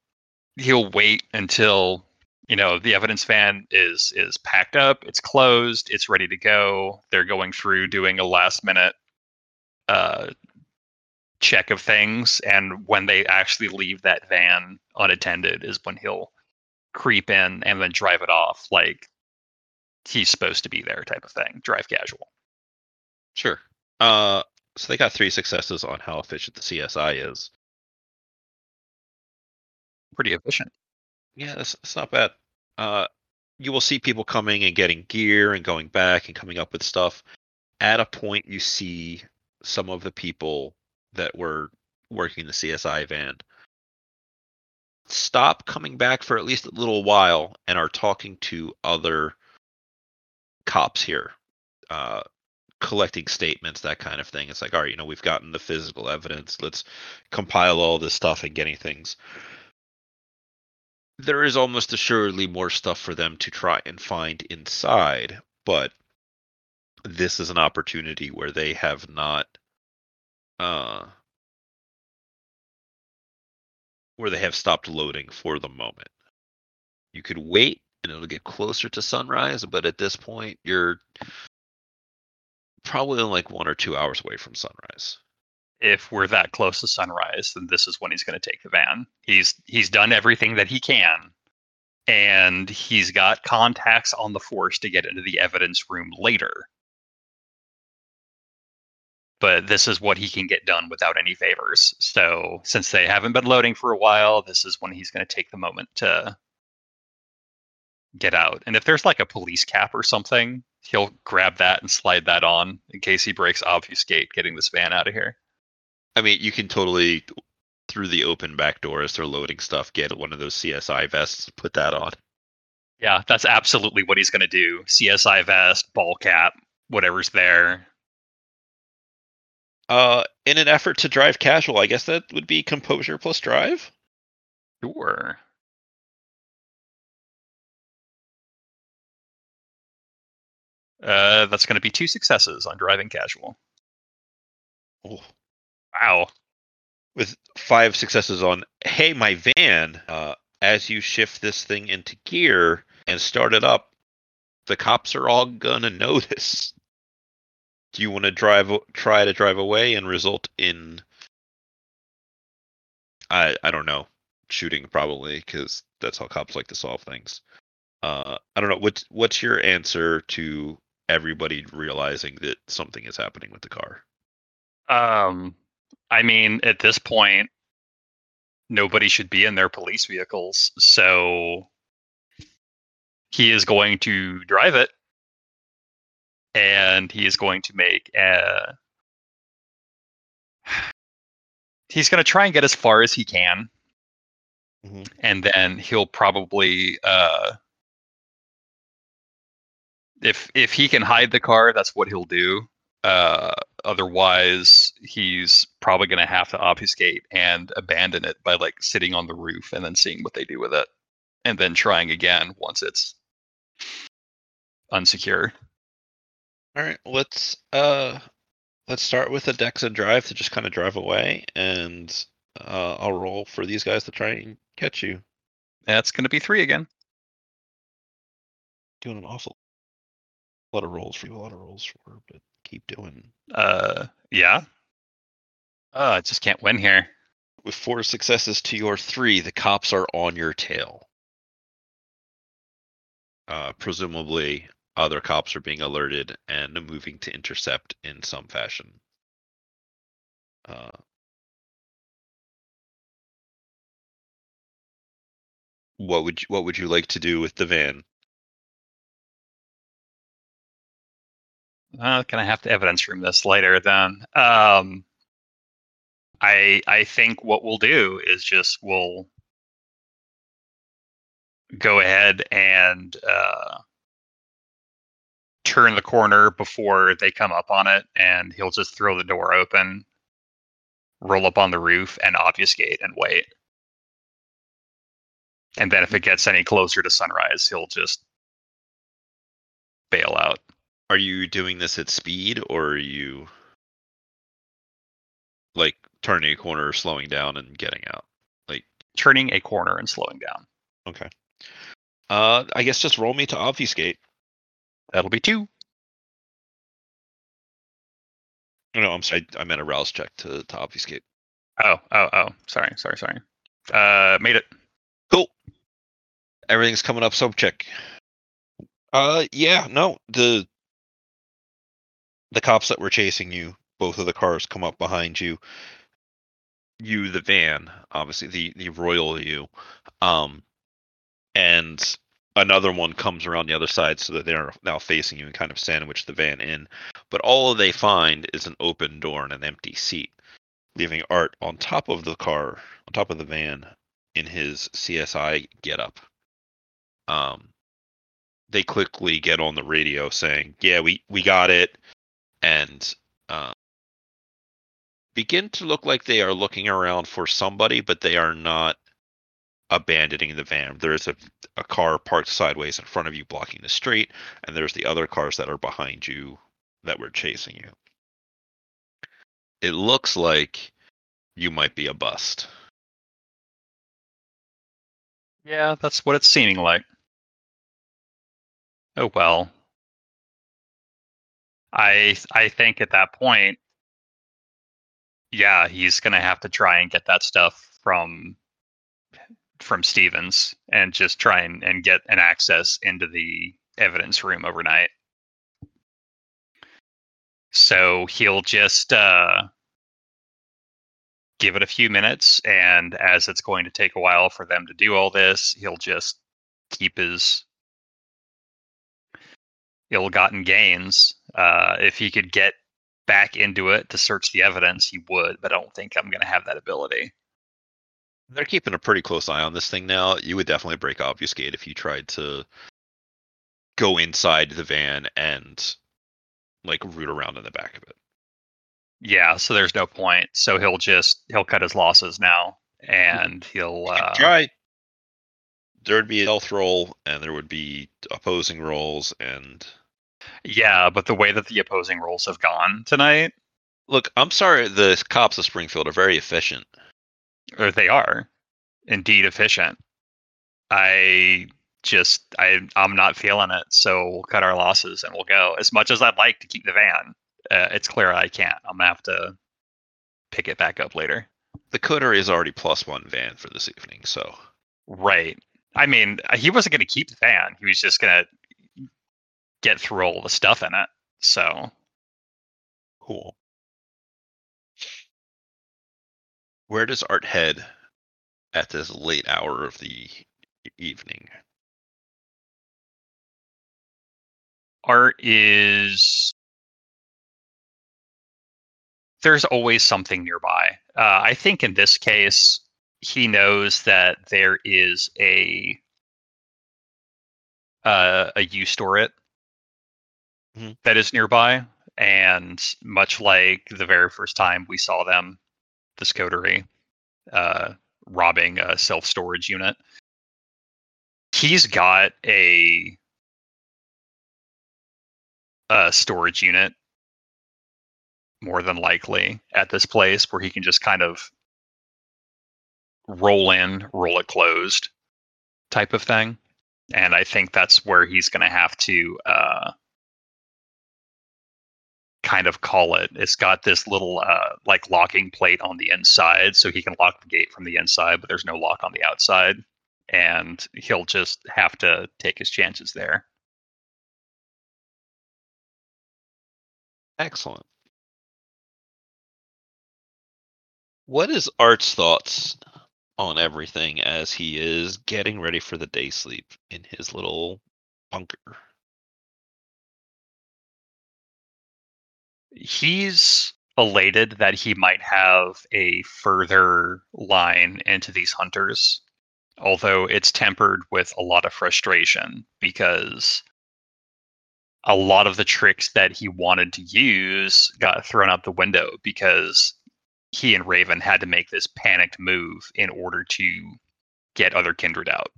he'll wait until you know the evidence van is is packed up it's closed it's ready to go they're going through doing a last minute uh check of things and when they actually leave that van unattended is when he'll creep in and then drive it off like he's supposed to be there type of thing drive casual Sure. Uh, so they got three successes on how efficient the CSI is. pretty efficient Yeah, that's, that's not bad. Uh, you will see people coming and getting gear and going back and coming up with stuff. At a point, you see some of the people that were working the CSI van stop coming back for at least a little while and are talking to other cops here, uh, collecting statements, that kind of thing. It's like, all right, you know, we've gotten the physical evidence. Let's compile all this stuff and getting things there is almost assuredly more stuff for them to try and find inside, but this is an opportunity where they have not uh where they have stopped loading for the moment. You could wait and it'll get closer to sunrise, but at this point you're probably like 1 or 2 hours away from sunrise if we're that close to sunrise, then this is when he's going to take the van. He's he's done everything that he can, and he's got contacts on the force to get into the evidence room later. But this is what he can get done without any favors. So since they haven't been loading for a while, this is when he's going to take the moment to get out. And if there's like a police cap or something, he'll grab that and slide that on in case he breaks obfuscate getting this van out of here. I mean, you can totally through the open back door as they're loading stuff, get one of those CSI vests, put that on. Yeah, that's absolutely what he's going to do. CSI vest, ball cap, whatever's there. Uh, in an effort to drive casual, I guess that would be composure plus drive. Sure. Uh, that's going to be two successes on driving casual. Oh, Wow. with five successes on hey my van uh, as you shift this thing into gear and start it up the cops are all gonna notice. Do you want to drive try to drive away and result in i i don't know shooting probably because that's how cops like to solve things. Uh i don't know what's what's your answer to everybody realizing that something is happening with the car? Um, I mean, at this point, nobody should be in their police vehicles, so he is going to drive it, and he is going to make a. He's going to try and get as far as he can, Mhm. and then he'll probably, uh, if if he can hide the car, that's what he'll do. Uh, otherwise, he's probably going to have to obfuscate and abandon it by like sitting on the roof and then seeing what they do with it, and then trying again once it's unsecure. All right, let's uh let's start with a Dex and drive to just kind of drive away, and uh, I'll roll for these guys to try and catch you. That's going to be three again. Doing an awful lot of rolls for you, a lot of rolls for, but keep doing. Uh, yeah. Uh, I just can't win here. With four successes to your three, the cops are on your tail. Uh, presumably, other cops are being alerted and moving to intercept in some fashion. Uh, what would you, what would you like to do with the van? Uh, gonna have to evidence room this later then. Um, I I think what we'll do is just we'll go ahead and uh, turn the corner before they come up on it, and he'll just throw the door open, roll up on the roof, and obfuscate and wait. And then if it gets any closer to sunrise, he'll just bail out. Are you doing this at speed or are you like turning a corner, slowing down, and getting out? Like Turning a corner and slowing down. okay. Uh, I guess just roll me to obfuscate. That'll be two. No, no, I'm sorry. I meant a rouse check to to obfuscate. Oh, oh, oh. Sorry, sorry, sorry. Uh, made it. Cool. Everything's coming up. Sobchak. Uh, yeah, no, the the cops that were chasing you, both of the cars come up behind you. You, the van, obviously the the royal you, um, and another one comes around the other side so that they're now facing you and kind of sandwich the van in. But all they find is an open door and an empty seat, leaving Art on top of the car, on top of the van, in his CSI getup. Um, they quickly get on the radio saying, "Yeah, we we got it," and uh, begin to look like they are looking around for somebody, but they are not abandoning the van. There is a a car parked sideways in front of you, blocking the street, and there's the other cars that are behind you that were chasing you. It looks like you might be a bust. Yeah, that's what it's seeming like. Oh well. I I think at that point, yeah, he's gonna have to try and get that stuff from from Stevens and just try and, and get an access into the evidence room overnight. So he'll just uh, give it a few minutes, and as it's going to take a while for them to do all this, he'll just keep his ill-gotten gains. Uh, if he could get back into it to search the evidence, he would, but I don't think I'm going to have that ability. They're keeping a pretty close eye on this thing now. You would definitely break obfuscate if you tried to go inside the van and like root around in the back of it. Yeah, so there's no point. So he'll just he'll cut his losses now, and he'll uh, Try. There would be a health roll, and there would be opposing rolls, and yeah. But the way that the opposing rolls have gone tonight, look, I'm sorry, the cops of Springfield are very efficient. or they are indeed efficient. I just I I'm not feeling it, so we'll cut our losses and we'll go. As much as I'd like to keep the van, uh, it's clear I can't. I'm gonna have to pick it back up later. The Coterie is already plus one van for this evening, so Right. I mean, he wasn't gonna keep the van. He was just gonna get through all the stuff in it. So cool. Where does Art head at this late hour of the evening? art is there's always something nearby. Uh, I think in this case, he knows that there is a uh, a U store it Mhm. that is nearby, and much like the very first time we saw them, the Coterie, uh, robbing a self storage unit, he's got a a storage unit more than likely at this place where he can just kind of roll in, roll it closed type of thing. And I think that's where he's going to have to uh, kind of call it. It's got this little uh, like locking plate on the inside, so he can lock the gate from the inside, but there's no lock on the outside, and he'll just have to take his chances there. Excellent. What is Art's thoughts on everything as he is getting ready for the day sleep in his little bunker? He's elated that he might have a further line into these hunters, although it's tempered with a lot of frustration because a lot of the tricks that he wanted to use got thrown out the window because he and Raven had to make this panicked move in order to get other kindred out.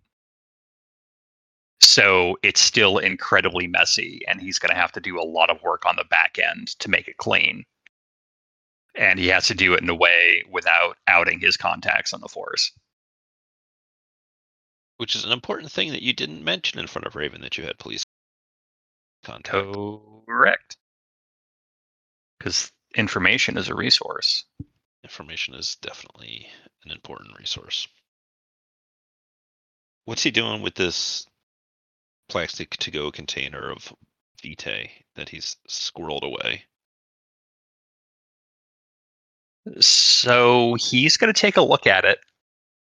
So it's still incredibly messy, and he's going to have to do a lot of work on the back end to make it clean. And he has to do it in a way without outing his contacts on the force. Which is an important thing that you didn't mention in front of Raven that you had police contact. Correct. Because information is a resource. Information is definitely an important resource. What's he doing with this plastic to go container of Vitae that he's squirreled away? So he's going to take a look at it,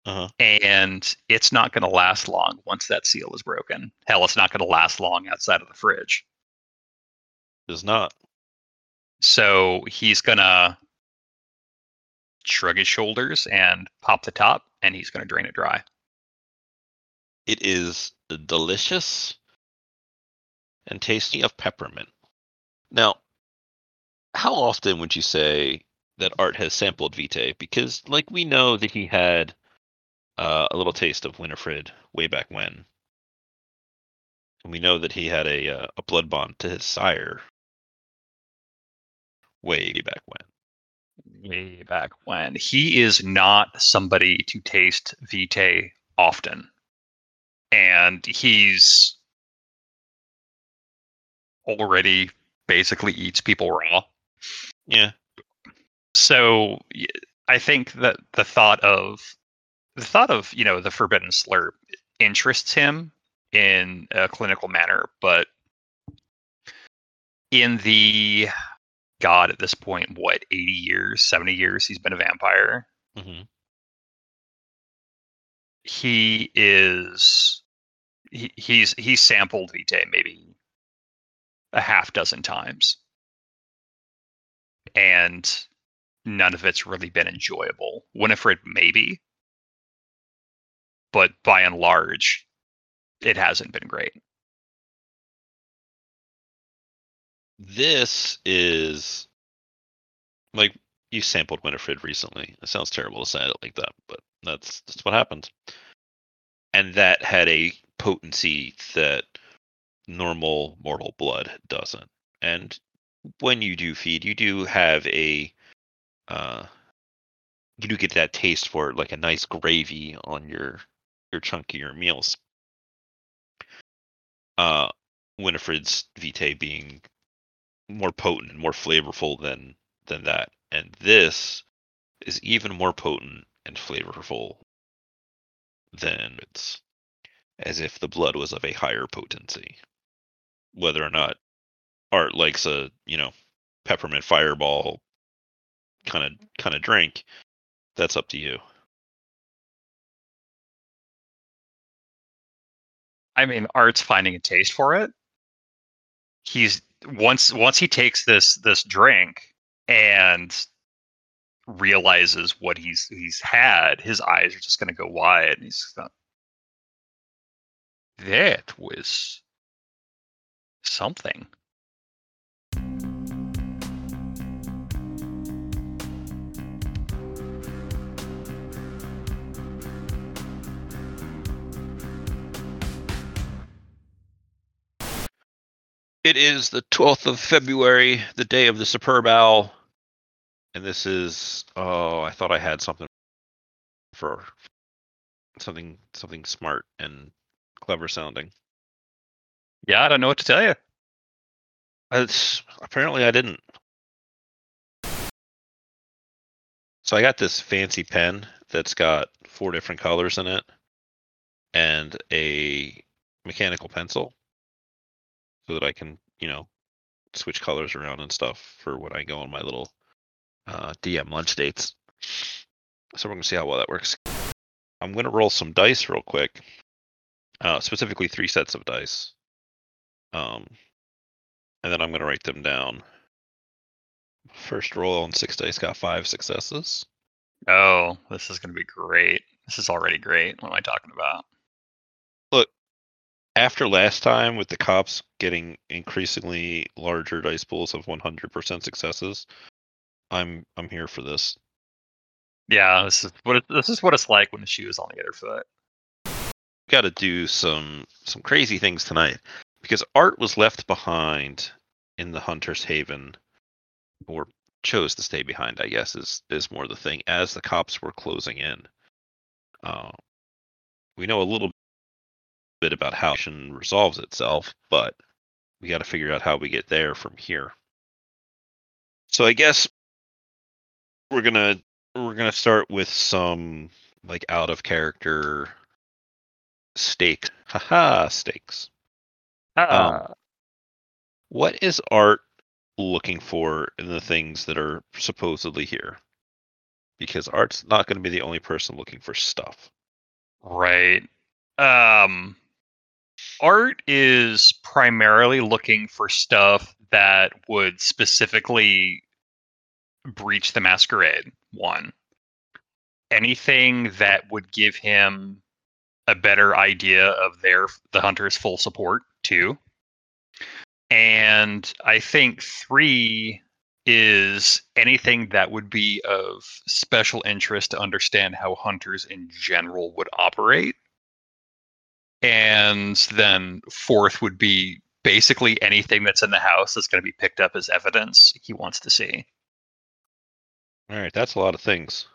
Uh-huh. and it's not going to last long once that seal is broken. Hell, it's not going to last long outside of the fridge. Does not. So he's going to shrug his shoulders and pop the top, and he's going to drain it dry. It is delicious and tasty of peppermint. Now, how often would you say that Art has sampled Vitae? Because, like, we know that he had uh, a little taste of Winifred way back when. And we know that he had a, uh, a blood bond to his sire way back when. Way back when. He is not somebody to taste Vitae often. And he's already basically eats people raw. Yeah. so I think that the thought of the thought of you know the forbidden slurp interests him in a clinical manner, but in the god at this point, what eighty years, seventy years he's been a vampire, hmm he is he, he's he's sampled Vitae maybe a half dozen times, and none of it's really been enjoyable. Winifred maybe, but by and large, it hasn't been great. This is like you sampled Winifred recently. It sounds terrible to say it like that, but that's that's what happened. And that had a potency that normal mortal blood doesn't. And when you do feed, you do have a uh you do get that taste for it, like a nice gravy on your your chunkier meals. Uh Winifred's Vitae being more potent and more flavorful than than that. And this is even more potent and flavorful than it's as if the blood was of a higher potency. Whether or not Art likes a, you know, peppermint fireball kind of kind of drink, that's up to you. I mean, Art's finding a taste for it. He's once once he takes this this drink and realizes what he's he's had, his eyes are just going to go wide. And he's that was something. It is the 12th of February, the day of the superb owl. And this is oh, I thought I had something for something something smart and clever sounding. Yeah, I don't know what to tell you. It's, apparently, I didn't. So I got this fancy pen that's got four different colors in it and a mechanical pencil so that I can, you know, switch colors around and stuff for when I go on my little uh, DM lunch dates. So we're going to see how well that works. I'm going to roll some dice real quick uh, specifically three sets of dice. Um, and then I'm going to write them down. First roll on six dice got five successes. Oh, this is going to be great. This is already great. What am I talking about? Look, after last time with the cops getting increasingly larger dice pools of 100% successes, I'm I'm here for this. Yeah, this is what it, this is what it's like when the shoe is on the other foot. Got to do some some crazy things tonight because Art was left behind in the Hunter's Haven, or chose to stay behind. I guess is is more the thing as the cops were closing in. Uh, we know a little bit about how it resolves itself, but we got to figure out how we get there from here. So I guess we're gonna we're gonna start with some like out of character stakes. Haha, stakes. Uh, Um, what is art looking for in the things that are supposedly here? Because art's not going to be the only person looking for stuff. right. Um, art is primarily looking for stuff that would specifically breach the masquerade. One, anything that would give him a better idea of their the hunter's full support. too. and I think three is anything that would be of special interest to understand how hunters in general would operate. And then fourth would be basically anything that's in the house that's going to be picked up as evidence he wants to see. All right, that's a lot of things.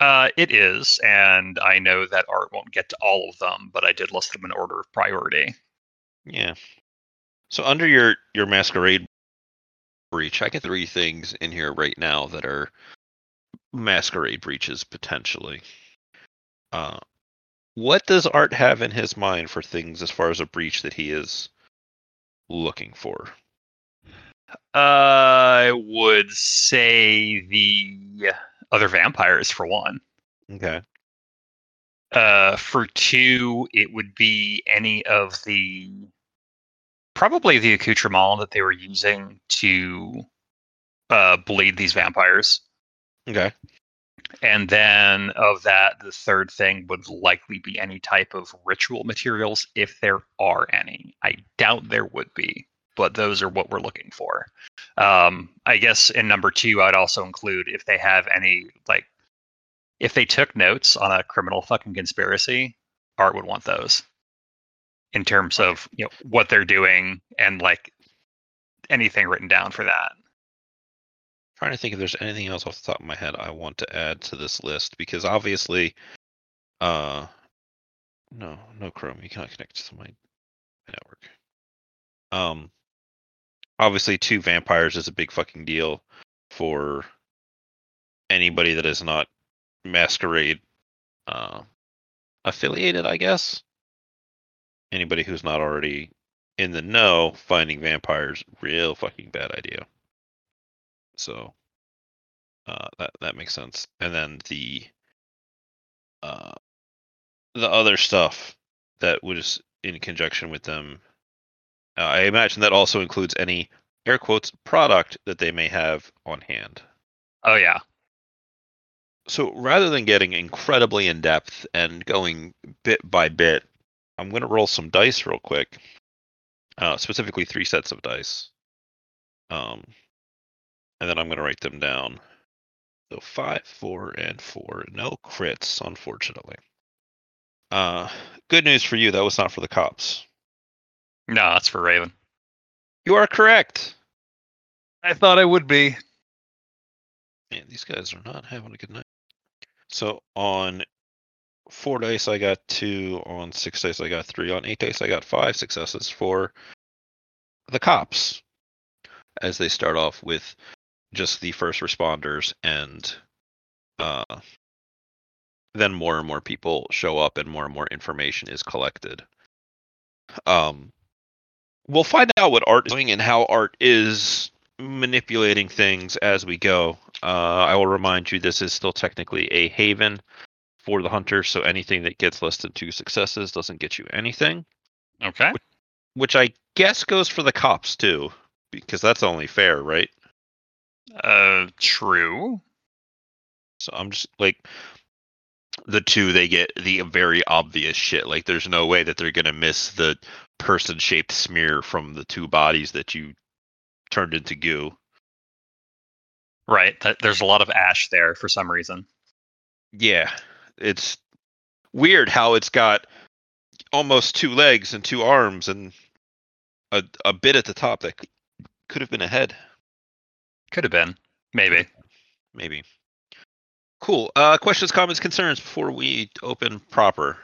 Uh, it is, and I know that Art won't get to all of them, but I did list them in order of priority. Yeah. So under your your masquerade breach, I get three things in here right now that are masquerade breaches potentially. Uh, what does Art have in his mind for things as far as a breach that he is looking for? I would say the other vampires for one. Okay. Uh, for two, it would be any of the probably the accoutrement that they were using to uh, bleed these vampires. Okay. And then of that, the third thing would likely be any type of ritual materials, if there are any. I doubt there would be, but those are what we're looking for. Um, I guess in number two, I'd also include if they have any, like, if they took notes on a criminal fucking conspiracy, Art would want those in terms of you know what they're doing and like anything written down for that. Trying to think if there's anything else off the top of my head I want to add to this list because obviously, uh, no, no Chrome, you cannot connect to my network. Um, obviously, two vampires is a big fucking deal for anybody that is not masquerade uh, affiliated, I guess. Anybody who's not already in the know, finding vampires, real fucking bad idea. So uh, that that makes sense. And then the uh, the other stuff that was in conjunction with them, uh, I imagine that also includes any air quotes product that they may have on hand. Oh yeah, So rather than getting incredibly in depth and going bit by bit, I'm going to roll some dice real quick. Uh, specifically, three sets of dice. Um, and then I'm going to write them down. So five, four, and four. No crits, unfortunately. Uh, good news for you. That was not for the cops. No, that's for Raven. You are correct. I thought I would be. Man, these guys are not having a good night. So on four dice, I got two. On six dice, I got three. On eight dice, I got five successes for the cops as they start off with just the first responders and uh, then more and more people show up and more and more information is collected. Um, we'll find out what art is doing and how art is manipulating things as we go. Uh, I will remind you this is still technically a haven for the hunter, so anything that gets less than two successes doesn't get you anything. Okay. Which I guess goes for the cops too, because that's only fair, right? Uh, true. So I'm just like the two they get the very obvious shit. Like there's no way that they're gonna miss the person shaped smear from the two bodies that you turned into goo. Right. That, there's a lot of ash there for some reason. Yeah. It's weird how it's got almost two legs and two arms and a a bit at the top that could have been a head. Could have been. Maybe. Maybe. Cool. Uh questions, comments, concerns before we open proper.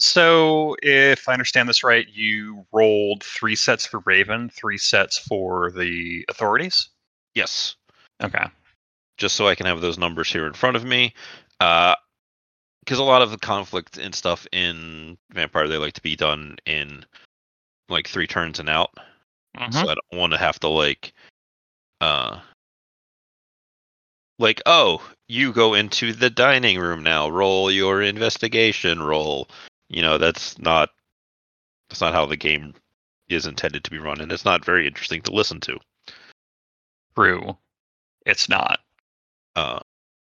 So, if I understand this right, you rolled three sets for Raven, three sets for the authorities. Yes. Okay. just so I can have those numbers here in front of me. Uh, because a lot of the conflict and stuff in Vampire they like to be done in like three turns and out. So I don't want to have to like, uh, like oh, you go into the dining room now. Roll your investigation roll. You know that's not that's not how the game is intended to be run, and it's not very interesting to listen to. True. It's not. uh,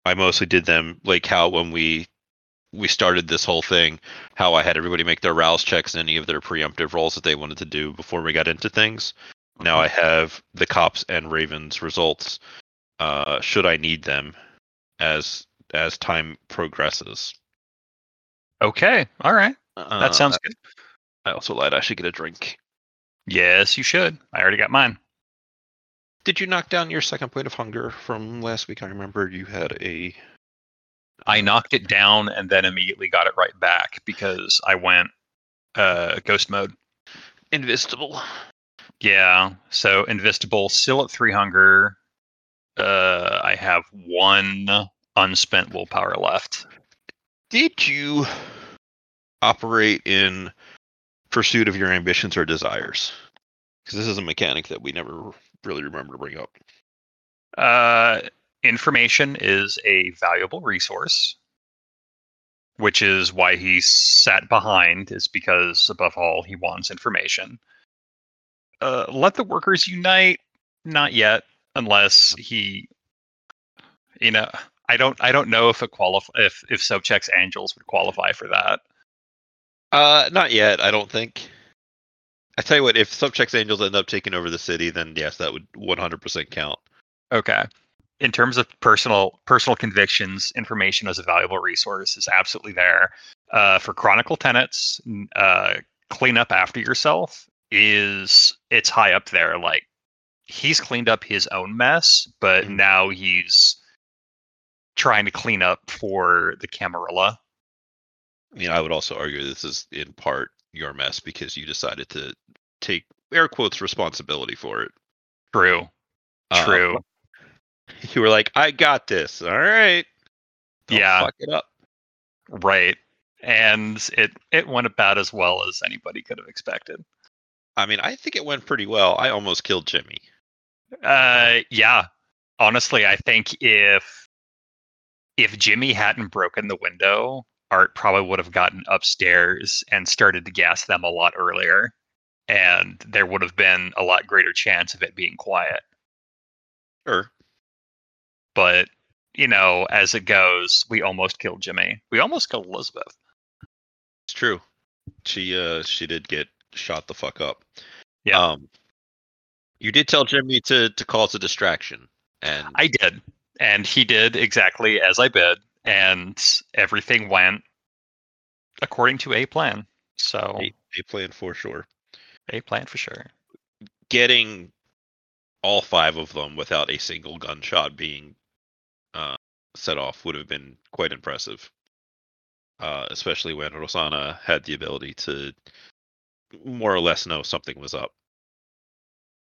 I mostly did them like how when we we started this whole thing, how I had everybody make their rouse checks and any of their preemptive rolls that they wanted to do before we got into things. Now I have the cops and ravens results. Uh, should I need them as as time progresses? Okay. All right. Uh, That sounds good. I also lied. I should get a drink. Yes, you should. I already got mine. Did you knock down your second point of hunger from last week? I remember you had a. I knocked it down and then immediately got it right back because I went uh, ghost mode. Invisible. Yeah. So invisible, still at three hunger. Uh, I have one unspent willpower left. did you operate in pursuit of your ambitions or desires? Because this is a mechanic that we never really remember to bring up. Uh, information is a valuable resource, which is why he sat behind, is because above all, he wants information. Uh, let the workers unite? Not yet, unless he, you know, I don't, I don't know if it qualify if if Sobchak's angels would qualify for that. Uh, not yet. I don't think. I tell you what, if Sobchak's Angels end up taking over the city, then yes, that would 100% count. Okay. In terms of personal personal convictions, information as a valuable resource is absolutely there. Uh, for Chronicle tenets, n- uh, clean up after yourself is it's high up there. Like he's cleaned up his own mess, but Mhm. now he's trying to clean up for the Camarilla. I mean, I would also argue this is in part your mess because you decided to take air quotes responsibility for it. True. Uh, True. You were like, I got this. All right. Don't Yeah. Fuck it up. Right. And it it went about as well as anybody could have expected. I mean, I think it went pretty well. I almost killed Jimmy. Uh, yeah. Honestly, I think if if Jimmy hadn't broken the window, Art probably would have gotten upstairs and started to gas them a lot earlier, and there would have been a lot greater chance of it being quiet. Sure. But you know, as it goes, we almost killed Jimmy. We almost killed Elizabeth. It's true. She uh she did get shot the fuck up. Yeah. Um you did tell Jimmy to to cause a distraction. And I did, and he did exactly as I bid, and everything went according to a plan. So a, a plan for sure. a plan for sure. Getting all five of them without a single gunshot being uh set off would have been quite impressive. Uh especially when Rosana had the ability to more or less know something was up.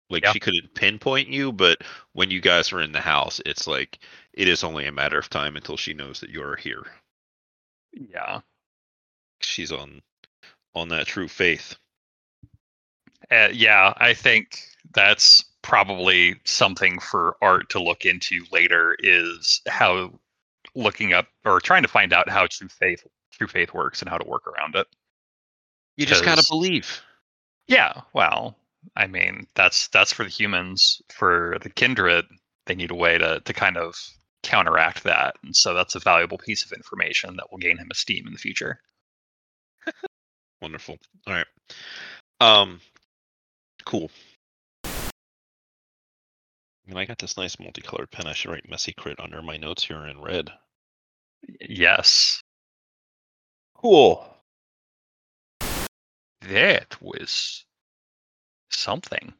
Like Yeah. she couldn't pinpoint you, but when you guys are in the house, it's like it is only a matter of time until she knows that you're here. Yeah. She's on on that true faith. Uh, yeah, I think that's probably something for art to look into later is how looking up or trying to find out how true faith true faith works and how to work around it. You just gotta believe. Yeah, well, I mean, that's that's for the humans. For the kindred, they need a way to to kind of counteract that. And so that's a valuable piece of information that will gain him esteem in the future. Wonderful. All right. Um cool. And I got this nice multicolored pen. I should write messy crit under my notes here in red. Yes. Cool. That was something.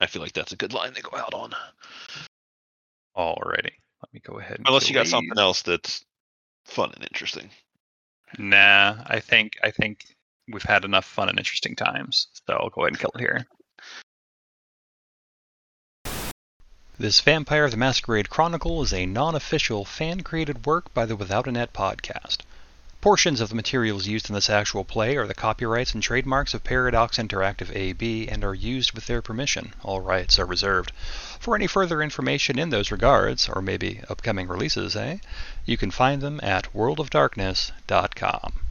I feel like that's a good line to go out on. Alrighty. Let me go ahead. And Unless you got something else that's fun and interesting. Nah, I think I think we've had enough fun and interesting times. So I'll go ahead and kill it here. This Vampire the Masquerade Chronicle is a non official, fan created work by the Without a Net podcast. Portions of the materials used in this actual play are the copyrights and trademarks of Paradox Interactive AB and are used with their permission. All rights are reserved. For any further information in those regards, or maybe upcoming releases, eh? You can find them at worldofdarkness.com.